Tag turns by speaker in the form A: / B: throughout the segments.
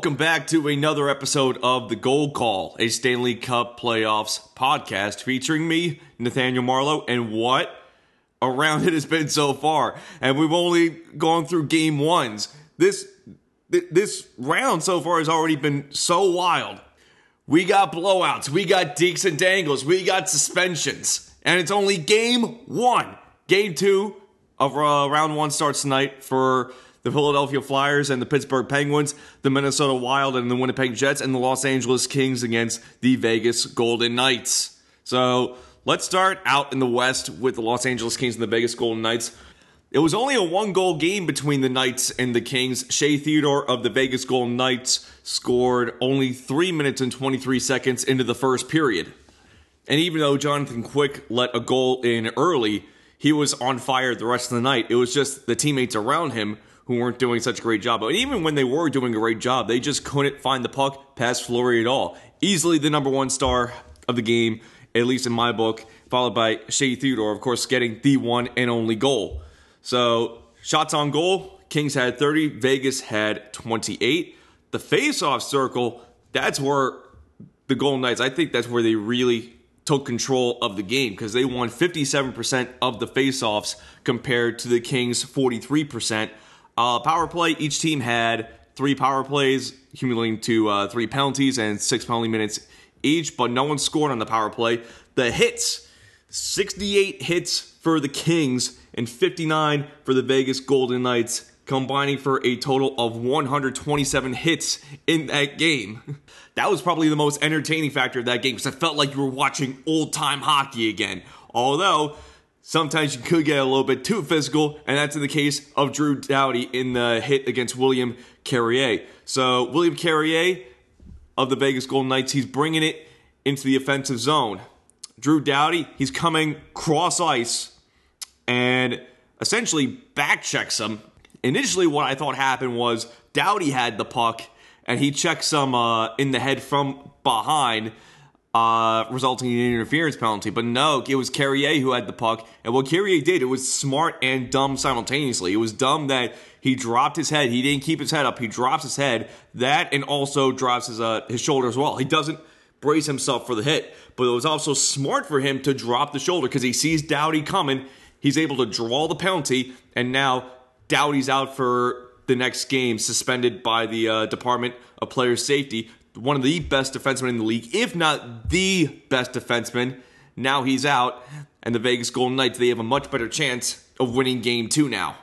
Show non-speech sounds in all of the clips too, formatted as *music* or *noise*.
A: Welcome back to another episode of The Goal Call, a Stanley Cup Playoffs podcast featuring me, Nathaniel Marlowe, and what a round *laughs* it has been so far. And we've only gone through game ones. This this round so far has already been so wild. We got blowouts, we got dekes and dangles, we got suspensions, and it's only game one. Game two of uh, round one starts tonight for the Philadelphia Flyers and the Pittsburgh Penguins, the Minnesota Wild and the Winnipeg Jets, and the Los Angeles Kings against the Vegas Golden Knights. So let's start out in the West with the Los Angeles Kings and the Vegas Golden Knights. It was only a one goal game between the Knights and the Kings. Shea Theodore of the Vegas Golden Knights scored only 3 minutes and 23 seconds into the first period. And even though Jonathan Quick let a goal in early, he was on fire the rest of the night. It was just the teammates around him who weren't doing such a great job. But even when they were doing a great job, they just couldn't find the puck past Fleury at all. Easily the number one star of the game, at least in my book, followed by Shea Theodore, of course, getting the one and only goal. So shots on goal, Kings had 30, Vegas had 28. The face-off circle, that's where the Golden Knights, I think that's where they really took control of the game because they won 57% of the face-offs compared to the Kings 43%. Uh, power play, each team had three power plays, accumulating to uh, three penalties and six penalty minutes each, but no one scored on the power play. The hits 68 hits for the Kings and 59 for the Vegas Golden Knights, combining for a total of 127 hits in that game. *laughs* That was probably the most entertaining factor of that game because I felt like you were watching old time hockey again. Although, sometimes you could get a little bit too physical, and that's in the case of Drew Doughty in the hit against William Carrier. So, William Carrier of the Vegas Golden Knights, he's bringing it into the offensive zone. Drew Doughty, he's coming cross ice and essentially back checks him. Initially, what I thought happened was Doughty had the puck and he checks him uh, in the head from behind uh, resulting in an interference penalty. But no, it was Carrier who had the puck. And what Carrier did, it was smart and dumb simultaneously. It was dumb that he dropped his head. He didn't keep his head up. He drops his head. That and also drops his uh, his shoulder as well. He doesn't brace himself for the hit. But it was also smart for him to drop the shoulder because he sees Doughty coming. He's able to draw the penalty, and now Doughty's out for the next game, suspended by the uh, Department of Player Safety one of the best defensemen in the league, if not the best defenseman. Now he's out, and the Vegas Golden Knights, they have a much better chance of winning game two now.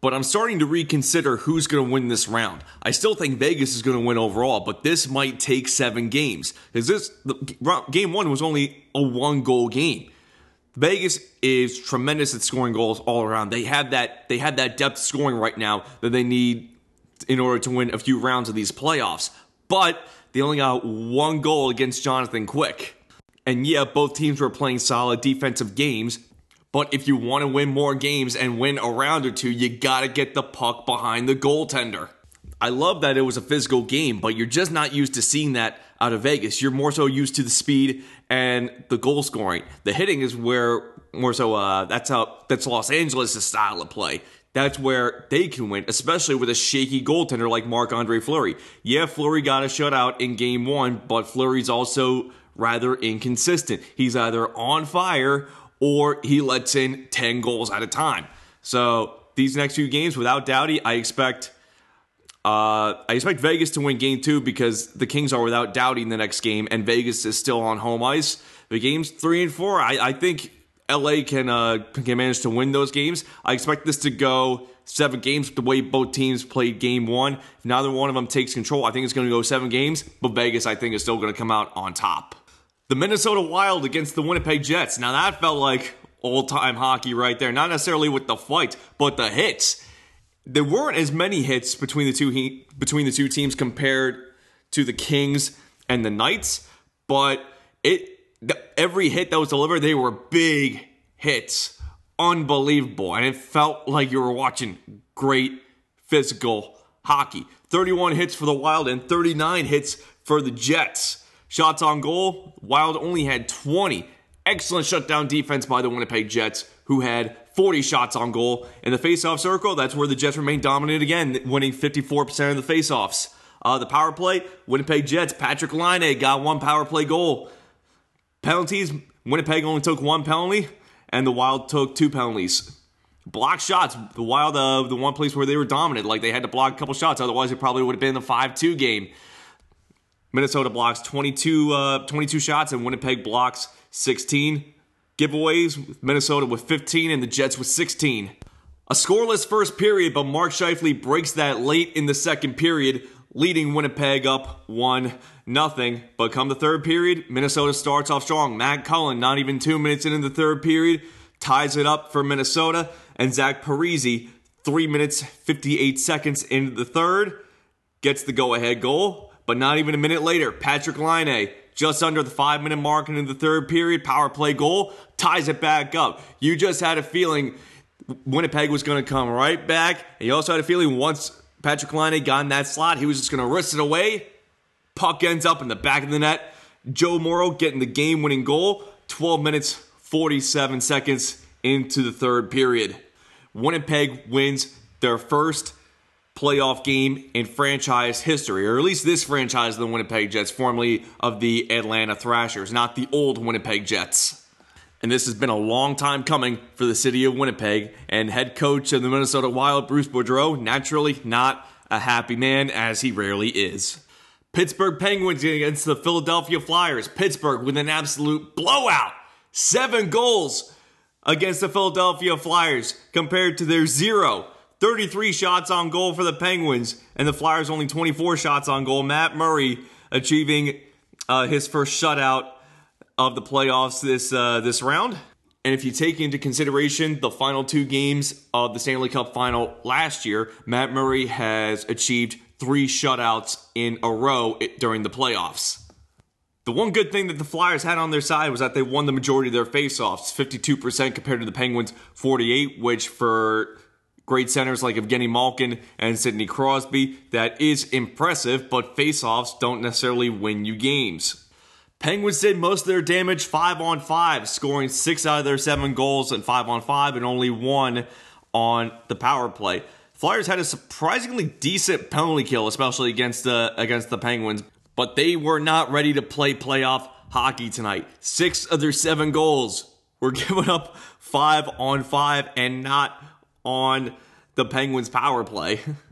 A: But I'm starting to reconsider who's going to win this round. I still think Vegas is going to win overall, but this might take seven games. Because this the, game one was only a one goal game. Vegas is tremendous at scoring goals all around. They have that they have that depth scoring right now that they need in order to win a few rounds of these playoffs. But they only got one goal against Jonathan Quick. And yeah, both teams were playing solid defensive games. But if you want to win more games and win a round or two, you got to get the puck behind the goaltender. I love that it was a physical game, but you're just not used to seeing that out of Vegas. You're more so used to the speed and the goal scoring. The hitting is where more so uh, that's how that's Los Angeles' style of play that's where they can win, especially with a shaky goaltender like Marc Andre Fleury. Yeah, Fleury got a shutout in game one, but Fleury's also rather inconsistent. He's either on fire or he lets in 10 goals at a time. So these next few games, without Doughty, I expect uh, I expect Vegas to win game two because the Kings are without Doughty in the next game, and Vegas is still on home ice. The games three and four, I, I think LA can uh, can manage to win those games. I expect this to go seven games the way both teams played game one. If neither one of them takes control, I think it's going to go seven games, but Vegas, I think, is still going to come out on top. The Minnesota Wild against the Winnipeg Jets. Now, that felt like old time hockey right there. Not necessarily with the fight, but the hits. There weren't as many hits between the two he- between the two teams compared to the Kings and the Knights, but it every hit that was delivered, they were big hits. Unbelievable. And it felt like you were watching great physical hockey. 31 hits for the Wild and 39 hits for the Jets. Shots on goal, Wild only had 20. Excellent shutdown defense by the Winnipeg Jets, who had 40 shots on goal. In the faceoff circle, that's where the Jets remained dominant again, winning 54% of the faceoffs. Uh, the power play, Winnipeg Jets, Patrik Laine got one power play goal. Penalties, Winnipeg only took one penalty, and the Wild took two penalties. Block shots, the Wild, uh, the one place where they were dominant, like they had to block a couple shots, otherwise it probably would have been the 5 2 game. Minnesota blocks 22, uh, 22 shots, and Winnipeg blocks 16 giveaways. Minnesota with 15, and the Jets with 16. A scoreless first period, but Mark Scheifele breaks that late in the second period, leading Winnipeg up 1 nothing. But come the third period, Minnesota starts off strong. Matt Cullen, not even two minutes into the third period, ties it up for Minnesota. And Zach Parise, three minutes, 58 seconds into the third, gets the go ahead goal. But not even a minute later, Patrik Laine, just under the five minute mark into the third period, power play goal, ties it back up. You just had a feeling Winnipeg was going to come right back. And you also had a feeling once Patrik Laine got in that slot, he was just going to wrist it away. Puck ends up in the back of the net. Joe Morrow getting the game winning goal. 12 minutes, 47 seconds into the third period. Winnipeg wins their first playoff game in franchise history, or at least this franchise of the Winnipeg Jets, formerly of the Atlanta Thrashers, not the old Winnipeg Jets and this has been a long time coming for the city of Winnipeg. And head coach of the Minnesota Wild, Bruce Boudreau, naturally not a happy man, as he rarely is. Pittsburgh Penguins against the Philadelphia Flyers. Pittsburgh with an absolute blowout. Seven goals against the Philadelphia Flyers compared to their zero. 33 shots on goal for the Penguins, and the Flyers only 24 shots on goal. Matt Murray achieving uh, his first shutout of the playoffs this uh, this round. And if you take into consideration the final two games of the Stanley Cup final last year, Matt Murray has achieved three shutouts in a row during the playoffs. The one good thing that the Flyers had on their side was that they won the majority of their faceoffs, 52% compared to the Penguins' 48, which for great centers like Evgeny Malkin and Sidney Crosby, that is impressive, but faceoffs don't necessarily win you games. Penguins did most of their damage five on five, scoring six out of their seven goals and five on five, and only one on the power play. Flyers had a surprisingly decent penalty kill, especially against the against the Penguins, but they were not ready to play playoff hockey tonight. Six of their seven goals were *laughs* given up five on five and not on the Penguins' power play. *laughs*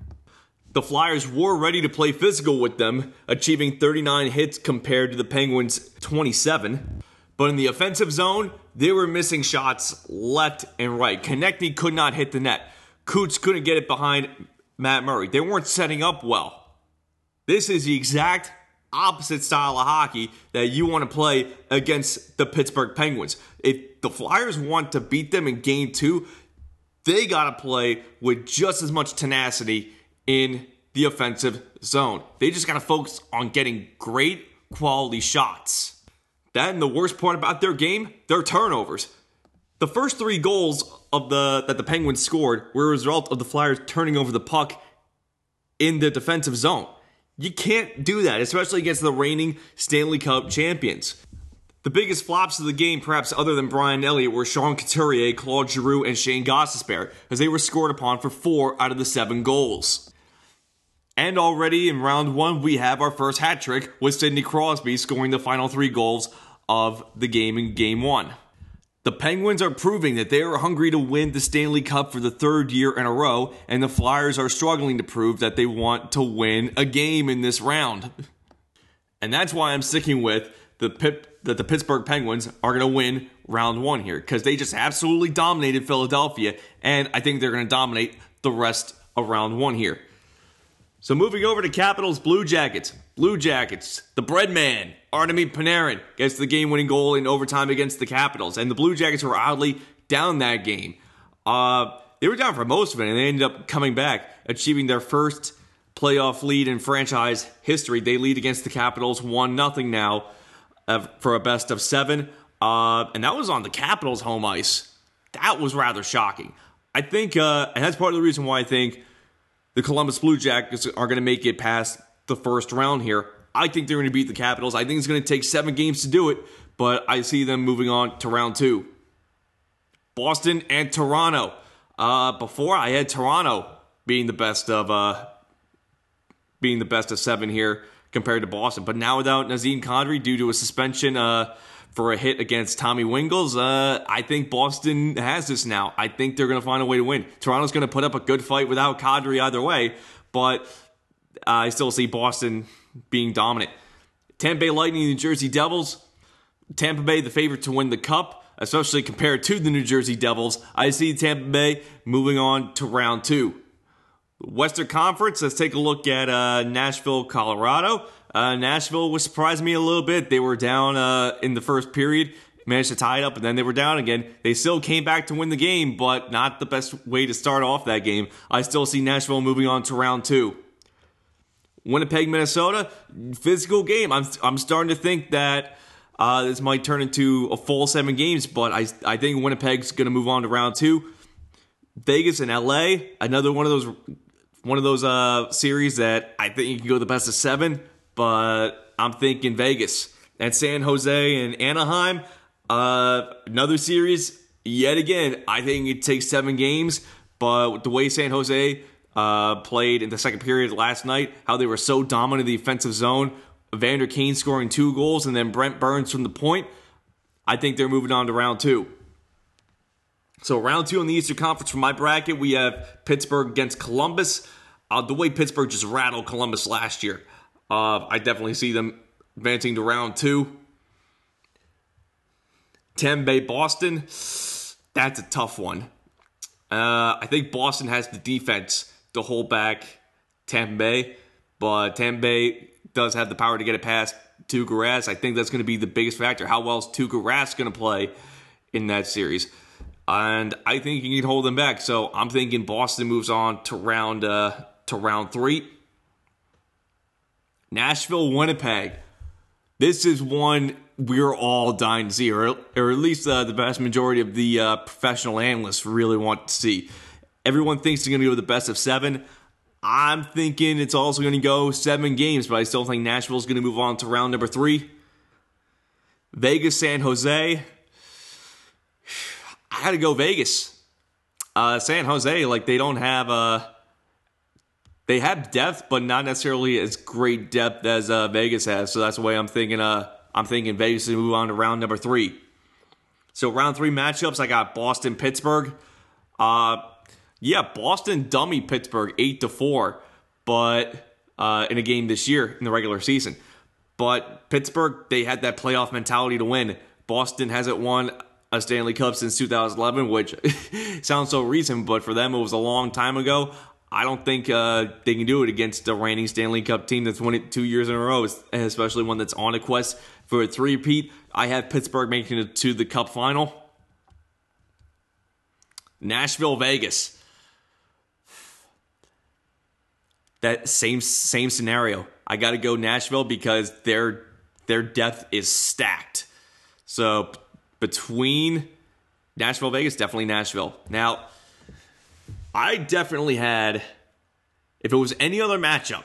A: The Flyers were ready to play physical with them, achieving 39 hits compared to the Penguins' 27. But in the offensive zone, they were missing shots left and right. Konecny could not hit the net. Coots couldn't get it behind Matt Murray. They weren't setting up well. This is the exact opposite style of hockey that you want to play against the Pittsburgh Penguins. If the Flyers want to beat them in game two, they got to play with just as much tenacity in the offensive zone. They just got to focus on getting great quality shots. Then the worst part about their game, their turnovers. The first three goals of the that the Penguins scored were a result of the Flyers turning over the puck in the defensive zone. You can't do that, especially against the reigning Stanley Cup champions. The biggest flops of the game, perhaps other than Brian Elliott, were Sean Couturier, Claude Giroux, and Shane Gostisbehere, as they were scored upon for four out of the seven goals. And already in round one, we have our first hat trick with Sidney Crosby scoring the final three goals of the game in game one. The Penguins are proving that they are hungry to win the Stanley Cup for the third year in a row, and the Flyers are struggling to prove that they want to win a game in this round. And that's why I'm sticking with the Pip, that the Pittsburgh Penguins are going to win round one here because they just absolutely dominated Philadelphia, and I think they're going to dominate the rest of round one here. So moving over to Capitals Blue Jackets. Blue Jackets, the bread man, Artemi Panarin, gets the game winning goal in overtime against the Capitals. And the Blue Jackets were oddly down that game. Uh, they were down for most of it, and they ended up coming back, achieving their first playoff lead in franchise history. They lead against the Capitals 1 0 now uh, for a best of seven. Uh, and that was on the Capitals' home ice. That was rather shocking. I think, uh, and that's part of the reason why I think the Columbus Blue Jackets are going to make it past the first round here. I think they're going to beat the Capitals. I think it's going to take seven games to do it, but I see them moving on to round two. Boston and Toronto. Uh, before I had Toronto being the best of uh, being the best of seven here compared to Boston. But now without Nazem Kadri due to a suspension uh, for a hit against Tommy Wingels, uh, I think Boston has this now. I think they're going to find a way to win. Toronto's going to put up a good fight without Kadri either way, but I still see Boston being dominant. Tampa Bay Lightning, New Jersey Devils. Tampa Bay, the favorite to win the cup, especially compared to the New Jersey Devils. I see Tampa Bay moving on to round two. Western Conference, let's take a look at uh, Nashville, Colorado. Uh, Nashville was surprised me a little bit. They were down uh, in the first period, managed to tie it up, and then they were down again. They still came back to win the game, but not the best way to start off that game. I still see Nashville moving on to round two. Winnipeg, Minnesota, physical game. I'm I'm starting to think that uh, this might turn into a full seven games, but I I think Winnipeg's going to move on to round two. Vegas and LA, another one of those one of those uh, series that I think you can go the best of seven, but I'm thinking Vegas and San Jose and Anaheim. Uh, another series, yet again, I think it takes seven games, but the way San Jose uh, played in the second period last night, how they were so dominant in the offensive zone, Evander Kane scoring two goals, and then Brent Burns from the point, I think they're moving on to round two. So round two in the Eastern Conference for my bracket, we have Pittsburgh against Columbus. Uh, the way Pittsburgh just rattled Columbus last year, uh, I definitely see them advancing to round two. Tampa Bay Boston, that's a tough one. Uh, I think Boston has the defense to hold back Tampa Bay, but Tampa Bay does have the power to get it past Tuukka Rask. I think that's going to be the biggest factor. How well is Tuukka Rask going to play in that series? And I think he can hold them back. So I'm thinking Boston moves on to round uh, to round three. Nashville, Winnipeg. This is one we're all dying to see, or, or at least uh, the vast majority of the uh, professional analysts really want to see. Everyone thinks they're going to go the best of seven. I'm thinking it's also going to go seven games, but I still think Nashville's going to move on to round number three. Vegas, San Jose. I had to go Vegas. Uh, San Jose, like they don't have uh they have depth, but not necessarily as great depth as uh, Vegas has. So that's the way I'm thinking. Uh, I'm thinking Vegas to move on to round number three. So round three matchups, I got Boston, Pittsburgh. Uh, yeah, Boston dummy Pittsburgh eight to four, but uh, in a game this year in the regular season. But Pittsburgh, they had that playoff mentality to win. Boston hasn't won a Stanley Cup since 2011, which *laughs* sounds so recent, but for them it was a long time ago. I don't think uh, they can do it against the reigning Stanley Cup team that's won it two years in a row, especially one that's on a quest for a three-peat. I have Pittsburgh making it to the Cup final. Nashville, Vegas. That same same scenario. I got to go Nashville because their their depth is stacked. So between Nashville, Vegas, definitely Nashville. Now I definitely had, if it was any other matchup,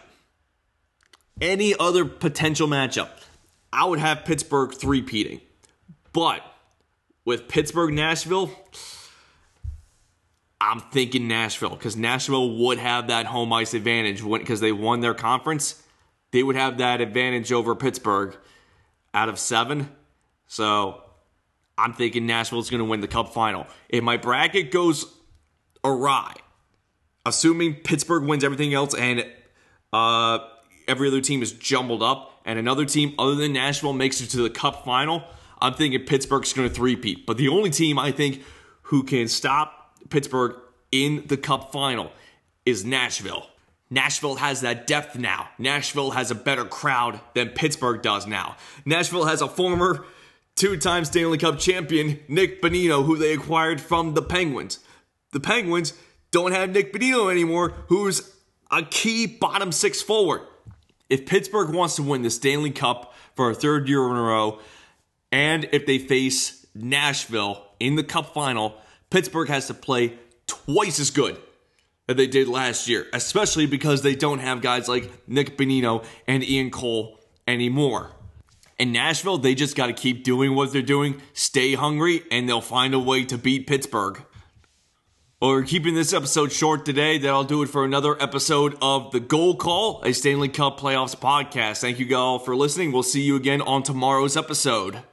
A: any other potential matchup, I would have Pittsburgh three peating. But with Pittsburgh Nashville, I'm thinking Nashville because Nashville would have that home ice advantage because they won their conference. They would have that advantage over Pittsburgh out of seven. So I'm thinking Nashville's going to win the cup final. If my bracket goes awry, assuming Pittsburgh wins everything else and uh, every other team is jumbled up, and another team other than Nashville makes it to the Cup final, I'm thinking Pittsburgh's going to three-peat. But the only team I think who can stop Pittsburgh in the Cup final is Nashville. Nashville has that depth now. Nashville has a better crowd than Pittsburgh does now. Nashville has a former two time Stanley Cup champion, Nick Bonino, who they acquired from the Penguins. The Penguins don't have Nick Bonino anymore, who's a key bottom six forward. If Pittsburgh wants to win the Stanley Cup for a third year in a row, and if they face Nashville in the Cup final, Pittsburgh has to play twice as good that they did last year, especially because they don't have guys like Nick Bonino and Ian Cole anymore. In Nashville, they just got to keep doing what they're doing, stay hungry, and they'll find a way to beat Pittsburgh. Well, we're keeping this episode short today. That'll do it for another episode of The Goal Call, a Stanley Cup Playoffs podcast. Thank you all for listening. We'll see you again on tomorrow's episode.